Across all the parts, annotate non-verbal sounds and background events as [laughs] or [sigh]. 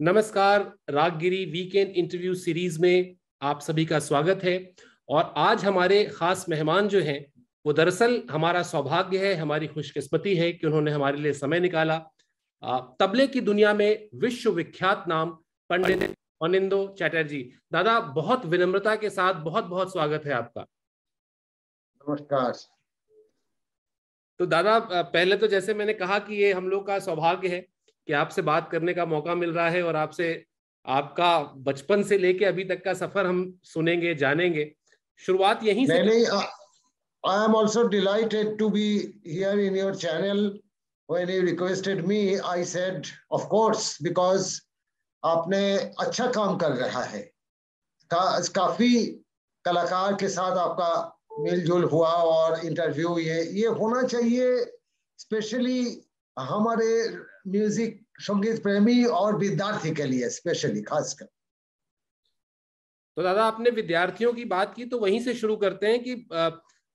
नमस्कार Raaggiri weekend interview series में आप सभी का स्वागत है। और आज हमारे खास मेहमान जो हैं वो दरअसल हमारा सौभाग्य है हमारी खुशकिस्मती है कि उन्होंने हमारे लिए समय निकाला। तबले की दुनिया में विश्व विख्यात नाम पंडित अनिंदो चैटर्जी। दादा बहुत विनम्रता के साथ बहुत बहुत स्वागत है आपका। नमस्कार। तो दादा पहले तो जैसे मैंने कहा कि ये हम लोग का सौभाग्य है कि आपसे बात करने का मौका मिल रहा है और आपसे आपका बचपन से लेके अभी तक का सफ़र हम सुनेंगे जानेंगे। शुरुआत यहीं से नहीं I am also delighted to be here in your channel when you requested me I said of course because आपने अच्छा काम कर रहा है। का, काफ़ी कलाकार के साथ आपका मिलजुल हुआ और इंटरव्यू ये ये होना चाहिए स्पेशली हमारे म्यूज़िक संगीत प्रेमी और विद्यार्थी के लिए स्पेशली खासकर। तो दादा आपने विद्यार्थियों की बात की तो वहीं से शुरू करते हैं कि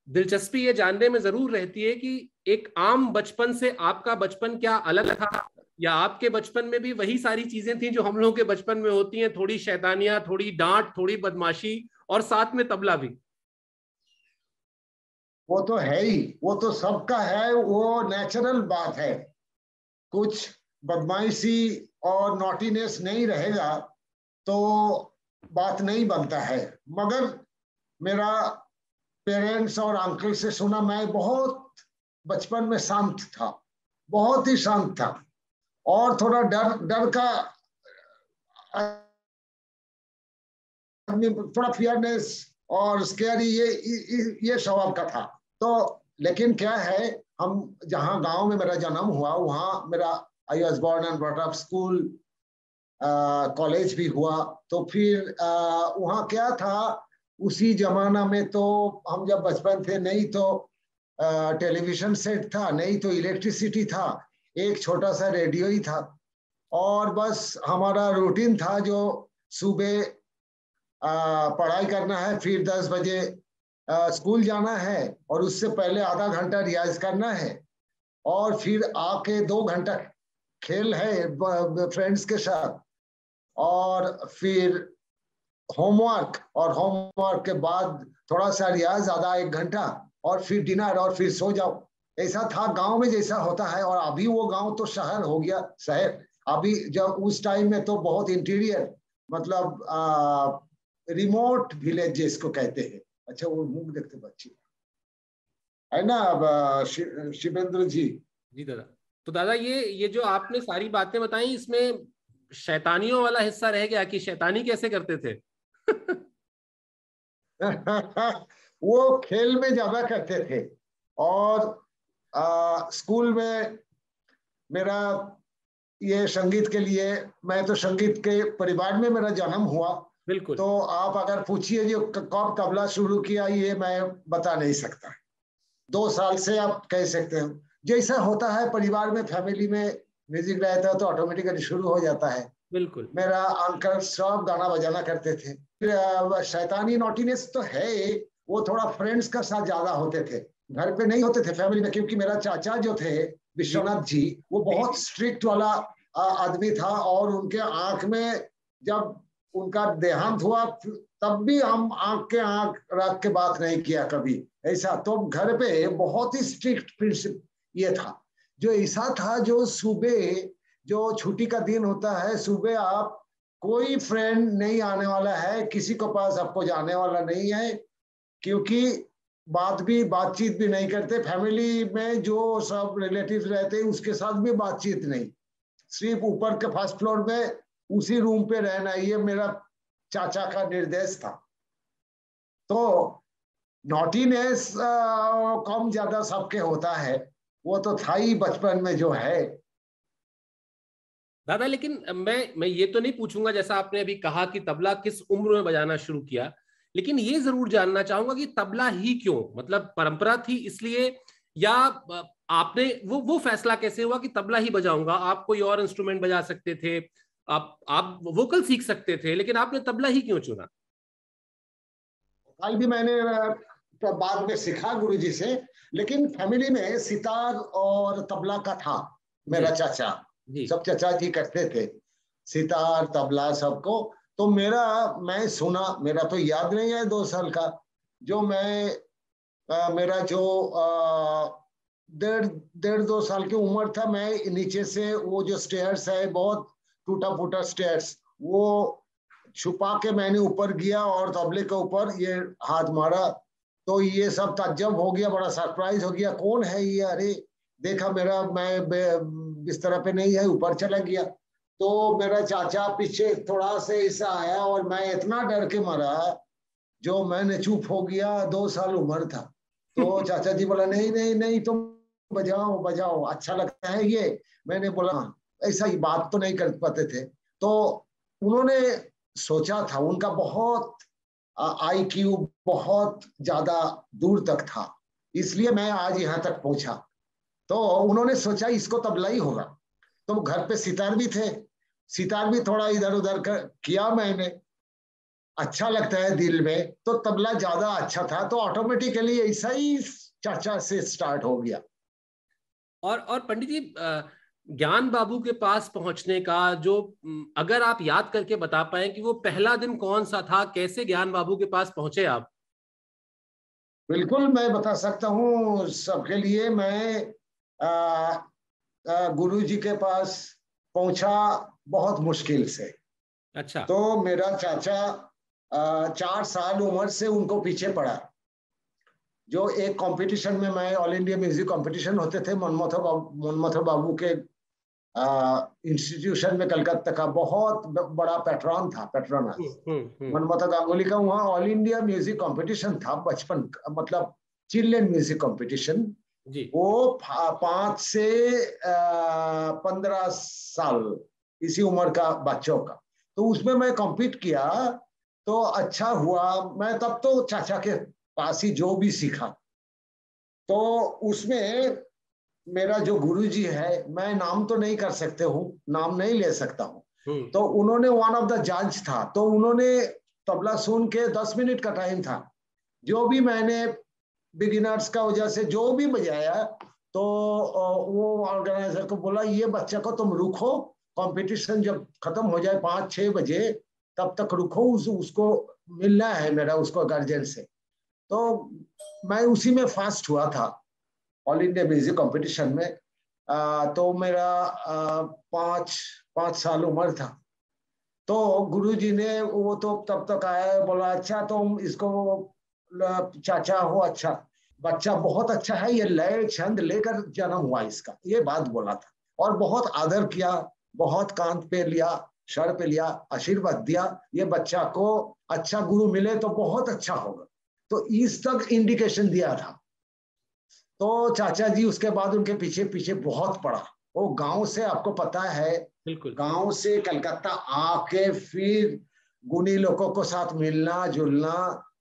दिलचस्पी ये जानने में ज़रूर रहती है कि एक आम बचपन से आपका बचपन क्या अलग था? या आपके बचपन में भी वही सारी चीज़ें थी जो हम लोगों के बचपन में होती हैं? थोड़ी शैतानियाँ थोड़ी डांट थोड़ी बदमाशी और साथ में तबला भी। वो तो है ही वो तो सबका है वो नेचुरल बात है। कुछ बदमाशी और नोटीनेस नहीं रहेगा तो बात नहीं बनता है। मगर मेरा पेरेंट्स और अंकल से सुना मैं बहुत बचपन में शांत था, बहुत ही शांत था। और थोड़ा डर डर का थोड़ा फियरनेस और स्केरी ये ये स्वभाव का था। तो लेकिन क्या है, हम जहाँ गाँव में मेरा जन्म हुआ, वहाँ मेरा I was born and brought up school college भी हुआ। तो फिर uh, वहाँ क्या था? उसी जमाना में तो हम जब बचपन थे नहीं तो टेलीविज़न सेट था नहीं तो इलेक्ट्रिसिटी था। एक छोटा सा रेडियो ही था। और बस हमारा रूटीन था जो सुबह पढ़ाई करना है फिर दस बजे स्कूल जाना है और उससे पहले आधा घंटा रियाज करना है। और फिर आके दो घंटा खेल है फ्रेंड्स के साथ। और फिर होमवर्क और होमवर्क के बाद थोड़ा सा रियाज, आधा एक घंटा, और फिर डिनर और फिर सो जाओ। ऐसा था गाँव में जैसा होता है, और अभी वो गाँव तो शहर हो गया, शहर। अभी जब उस टाइम में तो बहुत इंटीरियर मतलब रिमोट विलेज जिसको कहते हैं। अच्छा वो मुँह देखते बच्चे। है ना शिवेंद्र जी? जी दादा। तो दादा ये ये जो आपने सारी बातें बताई इसमें शैतानियों वाला हिस्सा रह गया कि शैतानी कैसे करते थे? [laughs] वो खेल में ज़्यादा करते थे। और आ, स्कूल में मेरा ये संगीत के लिए मैं तो संगीत के परिवार में मेरा जन्म हुआ। बिल्कुल। तो आप अगर पूछिए जो कब तबला शुरू किया ये मैं बता नहीं सकता। दो साल से आप कह सकते हो। जैसा होता है परिवार में फैमिली में म्यूज़िक रहता है तो ऑटोमेटिकली शुरू हो जाता है। बिल्कुल। मेरा अंकल सब गाना बजाना करते थे। शैतानी नोटीनेस तो है वो थोड़ा फ्रेंड्स का साथ ज़्यादा होते थे। घर पे नहीं होते थे फैमिली में क्योंकि मेरा चाचा जो थे विश्वनाथ जी वो बहुत स्ट्रिक्ट वाला आदमी था और उनके आँख में जब उनका देहांत हुआ तब भी हम आँख के आँख रख के बात नहीं किया कभी ऐसा। तो घर पे बहुत ही स्ट्रिक्ट ये था। जो ऐसा था, जो सुबह, जो छुट्टी का दिन होता है, सुबह आप कोई फ्रेंड नहीं आने वाला है, किसी को पास आपको जाने वाला नहीं है, क्योंकि बात भी, बातचीत भी नहीं करते। फैमिली में जो सब रिलेटिव रहते हैं, उसके साथ भी बातचीत नहीं। सिर्फ़ ऊपर के फ़र्स्ट फ्लोर में उसी रूम पे रहना, ये मेरा चाचा का निर्देश था। तो नोटीनेस कम ज़्यादा सबके होता है। वो तो था ही बचपन में जो है। दादा लेकिन मैं मैं ये तो नहीं पूछूँगा जैसा आपने अभी कहा कि तबला किस उम्र में बजाना शुरू किया लेकिन ये ज़रूर जानना चाहूँगा कि तबला ही क्यों? मतलब परंपरा थी इसलिए या आपने वो वो फैसला कैसे हुआ कि तबला ही बजाऊँगा? आप कोई और इंस्ट्रूमेंट बजा सकते थे आप आप वोकल सीख सकते थे लेकिन आपने तबला ही क्यों चुना? कल भी मैंने तो बाद में सीखा गुरु जी से लेकिन फैमिली में सितार और तबला का था मेरा चाचा सब चाचा जी करते थे। सितार तबला सबको। तो मेरा मैं सुना मेरा तो याद नहीं है दो साल का जो मैं आ, मेरा जो डेढ़ डेढ़ दो साल की उम्र था मैं नीचे से वो जो स्टेयर्स है बहुत टूटा फूटा स्टेयर्स वो छुपा के मैंने ऊपर गया और तबले के ऊपर ये हाथ मारा। तो ये सब तजब हो गया बड़ा सरप्राइज़ हो गया कौन है ये? अरे देखा मेरा मैं बिस्तर पे नहीं है ऊपर चला गया। तो मेरा चाचा पीछे थोड़ा से ऐसा आया और मैं इतना डर के मरा जो मैंने चुप हो गया दो साल उम्र था। तो [laughs] चाचा जी बोला नहीं नहीं नहीं तुम बजाओ बजाओ अच्छा लगता है ये? मैंने बोला हाँ, ऐसा ही बात तो नहीं कर पाते थे। तो उन्होंने सोचा था उनका बहुत आई क्यू बहुत ज़्यादा दूर तक था। इसलिए मैं आज यहाँ तक पहुँचा। तो उन्होंने सोचा, इसको तबला ही होगा। तो घर पे सितार भी थे। सितार भी थोड़ा इधर उधर कर, किया मैंने। अच्छा लगता है दिल में। तो तबला ज़्यादा अच्छा था। तो ऑटोमेटिकली ऐसा ही चर्चा से स्टार्ट हो गया। और और पंडित जी ज्ञान बाबू के पास पहुँचने का जो अगर आप याद करके बता पाए कि वो पहला दिन कौन सा था कैसे ज्ञान बाबू के पास पहुँचे आप? बिल्कुल मैं बता सकता हूँ सबके लिए। मैं गुरु जी के पास पहुँचा बहुत मुश्किल से। अच्छा। तो मेरा चाचा आ, चार साल उम्र से उनको पीछे पड़ा। जो एक कंपटीशन में मैं ऑल इंडिया म्यूज़िक कंपटीशन होते थे मनमोहन बाबू मनमोहन बाबू के इंस्टीट्यूशन में कलकत्ता का बहुत बड़ा पैट्रॉन था पैट्रॉन हम्म, हम्म, हम्म। मनमोहन गांगुली का वहाँ ऑल इंडिया म्यूज़िक कंपटीशन था बचपन मतलब चिल्ड्रेन म्यूज़िक कंपटीशन वो पाँच से पंद्रह साल इसी उम्र का बच्चों का। तो उसमें मैं कॉम्पीट किया तो अच्छा हुआ। मैं तब तो चाचा के पास ही जो भी सीखा। तो उसमें मेरा जो गुरुजी है मैं नाम तो नहीं कर सकते हूँ नाम नहीं ले सकता हूँ। हम्म। तो उन्होंने वन ऑफ़ द जज था। तो उन्होंने तबला सुन के दस मिनट का टाइम था। जो भी मैंने बिगिनर्स का वजह से जो भी बजाया तो वो ऑर्गेनाइजर को बोला ये बच्चा को तुम रुको कंपटीशन जब खत्म हो जाए पाँच छह बजे तब तक रुको उस, उसको मिलना है मेरा उसको गार्जियन से। तो मैं उसी में फास्ट हुआ था। ऑल इंडिया म्यूज़िक कंपटीशन में आ, तो मेरा आ, पाँच पाँच साल उम्र था। तो गुरुजी ने वो तो तब तक आया बोला अच्छा तुम तो इसको चाचा हो अच्छा। बच्चा बहुत अच्छा है ये लय छंद लेकर जन्म हुआ इसका। ये बात बोला था। और बहुत आदर किया बहुत कांत पे लिया सर पे लिया आशीर्वाद दिया ये बच्चा को अच्छा गुरु मिले तो बहुत अच्छा होगा। तो इस तक इंडिकेशन दिया था। तो चाचा जी उसके बाद उनके पीछे पीछे बहुत पड़ा। वो गाँव से आपको पता है बिल्कुल। गाँव से कलकत्ता आके फिर गुनी लोगों को साथ मिलना जुलना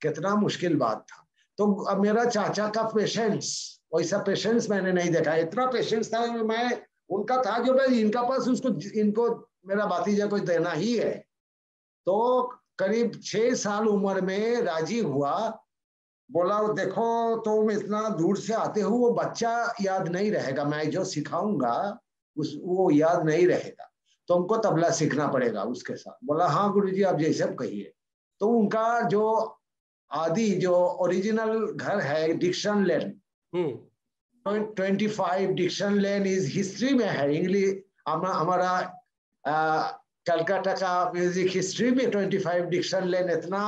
कितना मुश्किल बात था। तो अब मेरा चाचा का पेशेंस वैसा पेशेंस मैंने नहीं देखा। इतना पेशेंस था मैं उनका था जो भाई इनका पास उसको इनको मेरा भातीजा को देना ही है। तो करीब छह साल उम्र में राज़ी हुआ बोला वो देखो तुम इतना दूर से आते हो वो बच्चा याद नहीं रहेगा। मैं जो सिखाऊँगा उस वो याद नहीं रहेगा। तुमको तबला सीखना पड़ेगा उसके साथ। बोला हाँ गुरु जी आप जैसे कहिए। तो उनका जो आदि जो ओरिजिनल घर है Dixon lane twenty five Dixon lane is history में है। इंग्लिश हमारा कलकत्ता का म्यूज़िक हिस्ट्री में ट्वेंटी फाइव डिक्शन लेन इतना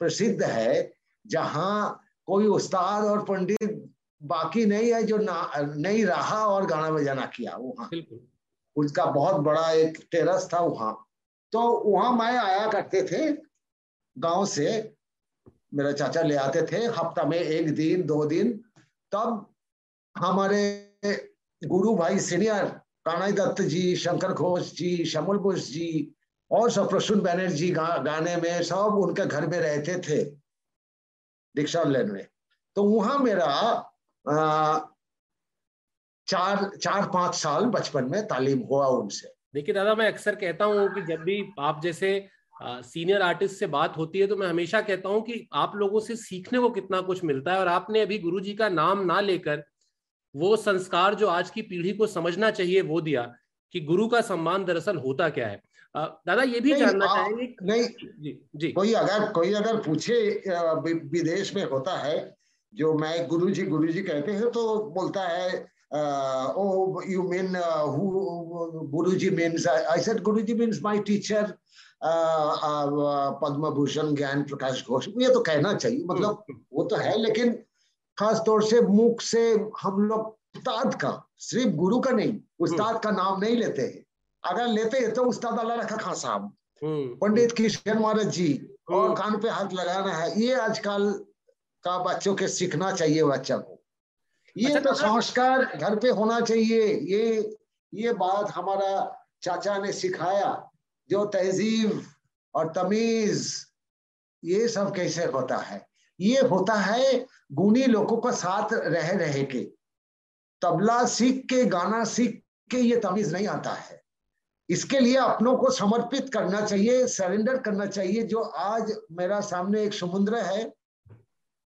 प्रसिद्ध है जहाँ कोई उस्ताद और पंडित बाकी नहीं है जो ना नहीं रहा और गाना बजाना किया वहाँ। उसका बहुत बड़ा एक टेरस था वहाँ। तो वहाँ मैं आया करते थे गाँव से। मेरा चाचा ले आते थे हफ़्ता में एक दिन दो दिन। तब हमारे गुरु भाई सीनियर कानाई दत्त जी शंकर घोष जी शमुल घोष जी और सब प्रसून बैनर्जी गा, गाने में सब उनके घर में रहते थे। दीक्षा लेन में तो वहाँ मेरा आ, चार चार पाँच साल बचपन में तालीम हुआ उनसे। देखिए दादा मैं अक्सर कहता हूँ कि जब भी आप जैसे आ, सीनियर आर्टिस्ट से बात होती है तो मैं हमेशा कहता हूँ कि आप लोगों से सीखने को कितना कुछ मिलता है और आपने अभी गुरु जी का नाम ना लेकर वो संस्कार जो आज की पीढ़ी को समझना चाहिए वो दिया कि गुरु का सम्मान दरअसल होता क्या है। दादा ये भी जानना चाहेंगे नहीं जी जी। कोई अगर कोई अगर पूछे विदेश में होता है जो मैं गुरुजी गुरुजी कहते हैं तो बोलता है you mean uh, who guruji means I, I said guruji means my teacher पद्म भूषण ज्ञान प्रकाश घोष ये तो कहना चाहिए मतलब वो तो है लेकिन खास तौर से मुख से हम लोग उस्ताद का सिर्फ़ गुरु का नहीं उस्ताद का नाम नहीं लेते हैं। अगर लेते हैं तो उस्ताद अल्लाह रखा खान साहब पंडित किशन महाराज जी और कान पे हाथ लगाना है ये आजकल का बच्चों के सीखना चाहिए बच्चा को। ये अच्छा, तो संस्कार घर पे होना चाहिए। ये ये बात हमारा चाचा ने सिखाया जो तहजीब और तमीज ये सब कैसे होता है? ये होता है गुणी लोगों का साथ रह रहे के तबला सीख के गाना सीख के ये तमीज नहीं आता है। इसके लिए अपनों को समर्पित करना चाहिए सरेंडर करना चाहिए, जो आज मेरा सामने एक समुद्र है।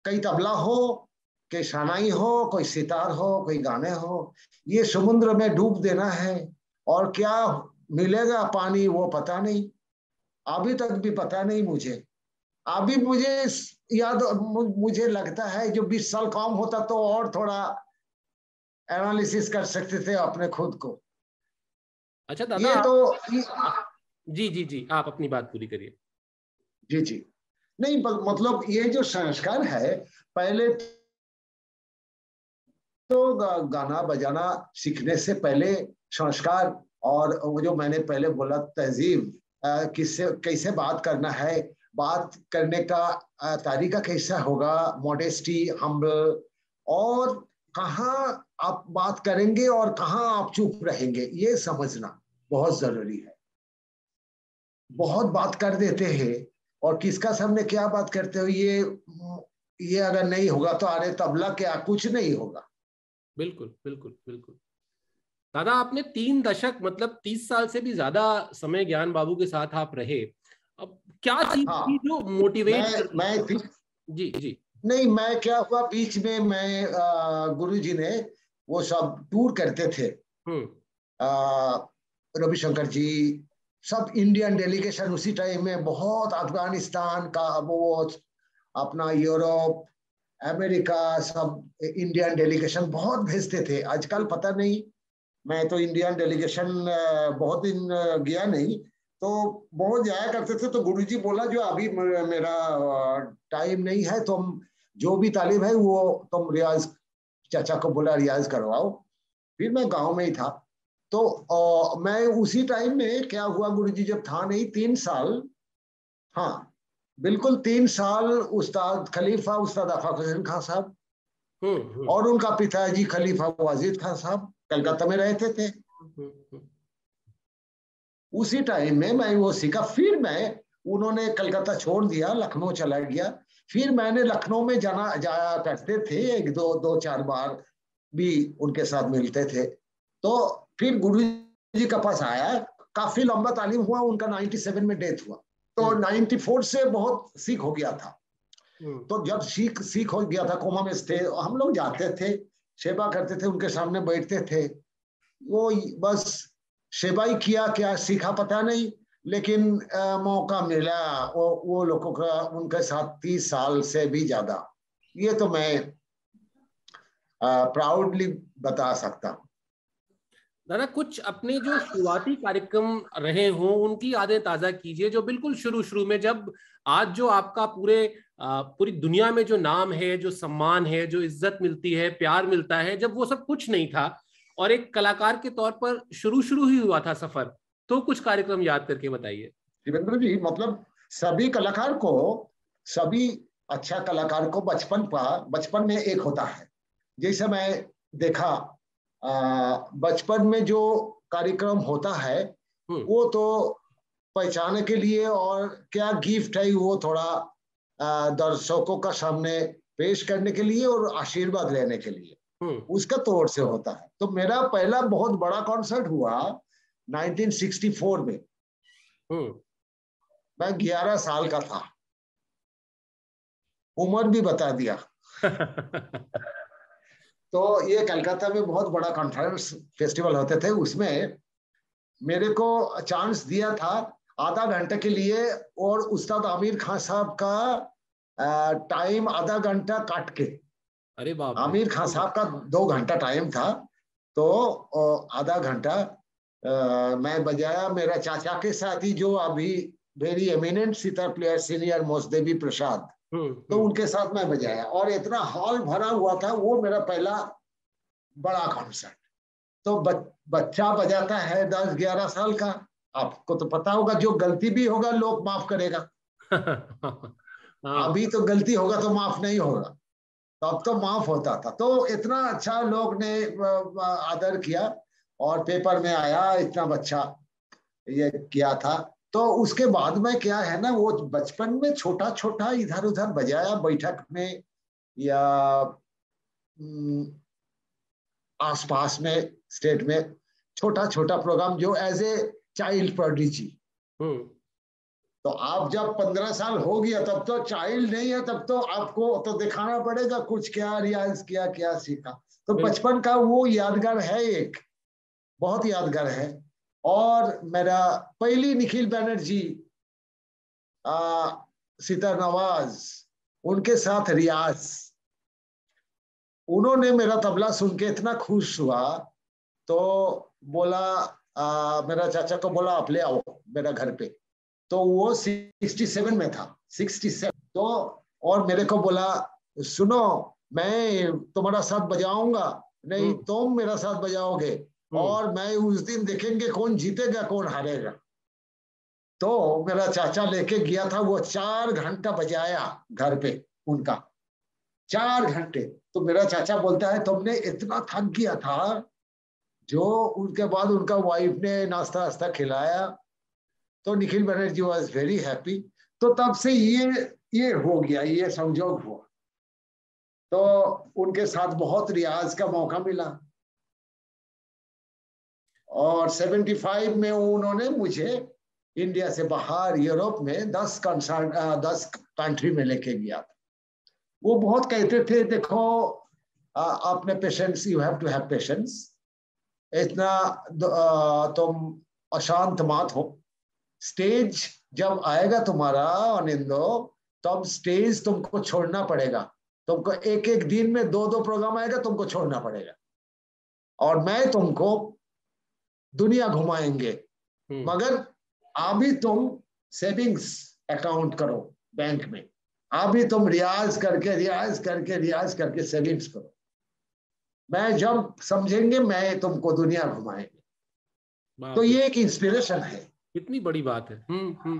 कई तबला हो, कोई शनाई हो, कोई सितार हो, कोई गाने हो, ये समुद्र में डूब देना है। और क्या मिलेगा पानी, वो पता नहीं। अभी तक भी पता नहीं मुझे। अभी मुझे याद मुझे लगता है जो 20 साल काम होता तो और थोड़ा एनालिसिस कर सकते थे अपने खुद को। अच्छा दादा ये तो जी जी जी आप अपनी बात पूरी करिए। जी जी। नहीं मतलब ये जो संस्कार है पहले तो गाना बजाना सीखने से पहले संस्कार और वो जो मैंने पहले बोला तहजीब किससे कैसे बात करना है बात करने का तरीका कैसा होगा मॉडेस्टी हम्बल और कहाँ आप बात करेंगे और कहाँ आप चुप रहेंगे? ये समझना बहुत ज़रूरी है। बहुत बात कर देते हैं और किसका सामने क्या बात करते हो ये ये अगर नहीं होगा तो अरे तबला क्या? कुछ नहीं होगा। बिल्कुल बिल्कुल बिल्कुल। दादा आपने तीन दशक मतलब तीस साल से भी ज़्यादा समय ज्ञान बाबू के साथ आप रहे। अब क्या चीज़ हाँ, थी जो मोटिवेट मैं, मैं जी जी। नहीं मैं क्या हुआ बीच में मैं गुरु जी ने वो सब टूर करते थे हम्म। रविशंकर जी सब इंडियन डेलीगेशन उसी टाइम में बहुत अफ़गानिस्तान का वो अपना यूरोप अमेरिका सब इंडियन डेलीगेशन बहुत भेजते थे आजकल पता नहीं मैं तो इंडियन डेलीगेशन बहुत दिन गया नहीं तो बहुत जाया करते थे तो गुरुजी बोला जो अभी मेरा टाइम नहीं है तुम जो भी तालीम है वो तुम रियाज चाचा को बोला रियाज करवाओ। फिर मैं गाँव में ही था। तो आ, मैं उसी टाइम में क्या हुआ गुरुजी जब था नहीं तीन साल हाँ बिल्कुल तीन साल उस्ताद खलीफा उस्ताद अफाक हुसैन खान साहब हम्म, हम्म। और उनका पिताजी खलीफा वाजिद खान साहब कलकत्ता में रहते थे। हम्म, उसी टाइम में मैं वो सीखा। फिर मैं उन्होंने कलकत्ता छोड़ दिया लखनऊ चला गया। फिर मैंने लखनऊ में जाना जाया करते थे एक दो दो चार बार भी उनके साथ मिलते थे। तो फिर गुरु जी का पास आया। काफ़ी लंबा तालीम हुआ उनका 97 में डेथ हुआ। तो 94 हम्म। से बहुत सीख हो गया था। हम्म। तो जब सीख सीख हो गया था कोमा में थे हम लोग जाते थे सेवा करते थे उनके सामने बैठते थे। वो बस सेवा ही किया क्या सीखा पता नहीं लेकिन आ, मौका मिला वो वो लोगों का उनके साथ तीस साल से भी ज़्यादा। ये तो मैं प्राउडली बता सकता हूँ। दादा कुछ अपने जो शुरुआती कार्यक्रम रहे हों उनकी यादें ताज़ा कीजिए जो बिल्कुल शुरू शुरू में जब आज जो आपका पूरे पूरी दुनिया में जो नाम है जो सम्मान है जो इज़्ज़त मिलती है प्यार मिलता है जब वो सब कुछ नहीं था और एक कलाकार के तौर पर शुरू शुरू ही हुआ था सफ़र तो कुछ कार्यक्रम याद करके बताइए शिवेंद्र जी मतलब सभी कलाकार को सभी अच्छा कलाकार को बचपन पर बचपन में एक होता है जैसे मैं देखा बचपन में जो कार्यक्रम होता है हम्म। वो तो पहचाने के लिए और क्या गिफ्ट है वो थोड़ा दर्शकों का सामने पेश करने के लिए और आशीर्वाद लेने के लिए। उसका तोड़ से होता है। तो मेरा पहला बहुत बड़ा कॉन्सर्ट हुआ 1964 में। हम्म। मैं 11 साल का था। उम्र भी बता दिया। [laughs] तो ये कलकत्ता में बहुत बड़ा कॉन्फ्रेंस फेस्टिवल होते थे। उसमें मेरे को चांस दिया था आधा घंटे के लिए और उस्ताद आमिर खान साहब का टाइम आधा घंटा काट के। अरे बाप आमिर खान साहब का दो घंटा टाइम था तो आधा घंटा मैं बजाया मेरा चाचा के साथ ही जो अभी very eminent sitar player senior मोसदेवी Prasad तो हम्म। उनके साथ मैं बजाया। और इतना हॉल भरा हुआ था वो मेरा पहला बड़ा कॉन्सर्ट तो बच, बच्चा बजाता है दस ग्यारह साल का। आपको तो पता होगा जो गलती भी होगा लोग माफ़ करेगा। [laughs] हाँ। अभी तो गलती होगा तो माफ़ नहीं होगा। तो अब तो माफ़ होता था। तो इतना अच्छा लोग ने आदर किया और पेपर में आया, इतना बच्चा ये किया था। तो उसके बाद में क्या है ना, वो बचपन में छोटा छोटा इधर उधर बजाया बैठक में या आसपास में, स्टेट में छोटा छोटा प्रोग्राम जो एज ए चाइल्ड प्रोडिजी तो आप जब पंद्रह साल हो गया तब तो चाइल्ड नहीं है तब तो आपको तो दिखाना पड़ेगा कुछ क्या रियाज किया क्या सीखा। तो बचपन का वो यादगार है एक बहुत यादगार है। और मेरा पहली निखिल बैनर्जी सितर नवाज़ उनके साथ रियाज। उन्होंने मेरा तबला सुन के इतना खुश हुआ तो बोला आ, मेरा चाचा को बोला आप ले आओ मेरा घर पे। तो वो 67 में था 67 तो और मेरे को बोला सुनो मैं तुम्हारा साथ बजाऊँगा नहीं हम्म। तुम मेरा साथ बजाओगे हम्म। और मैं उस दिन देखेंगे कौन जीतेगा कौन हारेगा तो मेरा चाचा लेके गया था वो चार घंटा बजाया घर पे उनका चार घंटे तो मेरा चाचा बोलता है तुमने इतना थक गया था जो उनके बाद उनका वाइफ ने नाश्ता वास्ता खिलाया तो Nikhil Banerjee was very happy तो तब से ये ये हो गया, ये संजोग हुआ। तो उनके साथ बहुत रियाज का मौका मिला। और 75 में उन्होंने मुझे इंडिया से बाहर यूरोप में 10 कंसर्ट दस कंट्री में लेके गया था। वो बहुत कहते थे, देखो आपने patience you have to have patience इतना तुम अशांत मत हो। स्टेज जब आएगा तुम्हारा अनिंदो तब स्टेज तुमको छोड़ना पड़ेगा। तुमको एक एक दिन में दो दो प्रोग्राम आएगा तुमको छोड़ना पड़ेगा। और मैं तुमको दुनिया घुमाएँगे। हम्म। मगर अभी तुम सेविंग्स अकाउंट करो बैंक में। अभी तुम रियाज करके रियाज करके रियाज करके सेविंग्स करो। मैं जब समझेंगे मैं तुमको दुनिया घुमाएँगे। तो ये एक इंस्पिरेशन है। कितनी बड़ी बात है। हम्म, हम्म,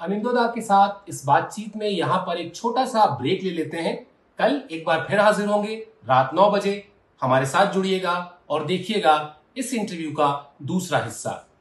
अनिंदोदा के साथ इस बातचीत में यहाँ पर एक छोटा सा ब्रेक ले लेते हैं। कल एक बार फिर हाजिर होंगे। रात नौ बजे हमारे साथ जुड़िएगा और देखिएगा इस इंटरव्यू का दूसरा हिस्सा।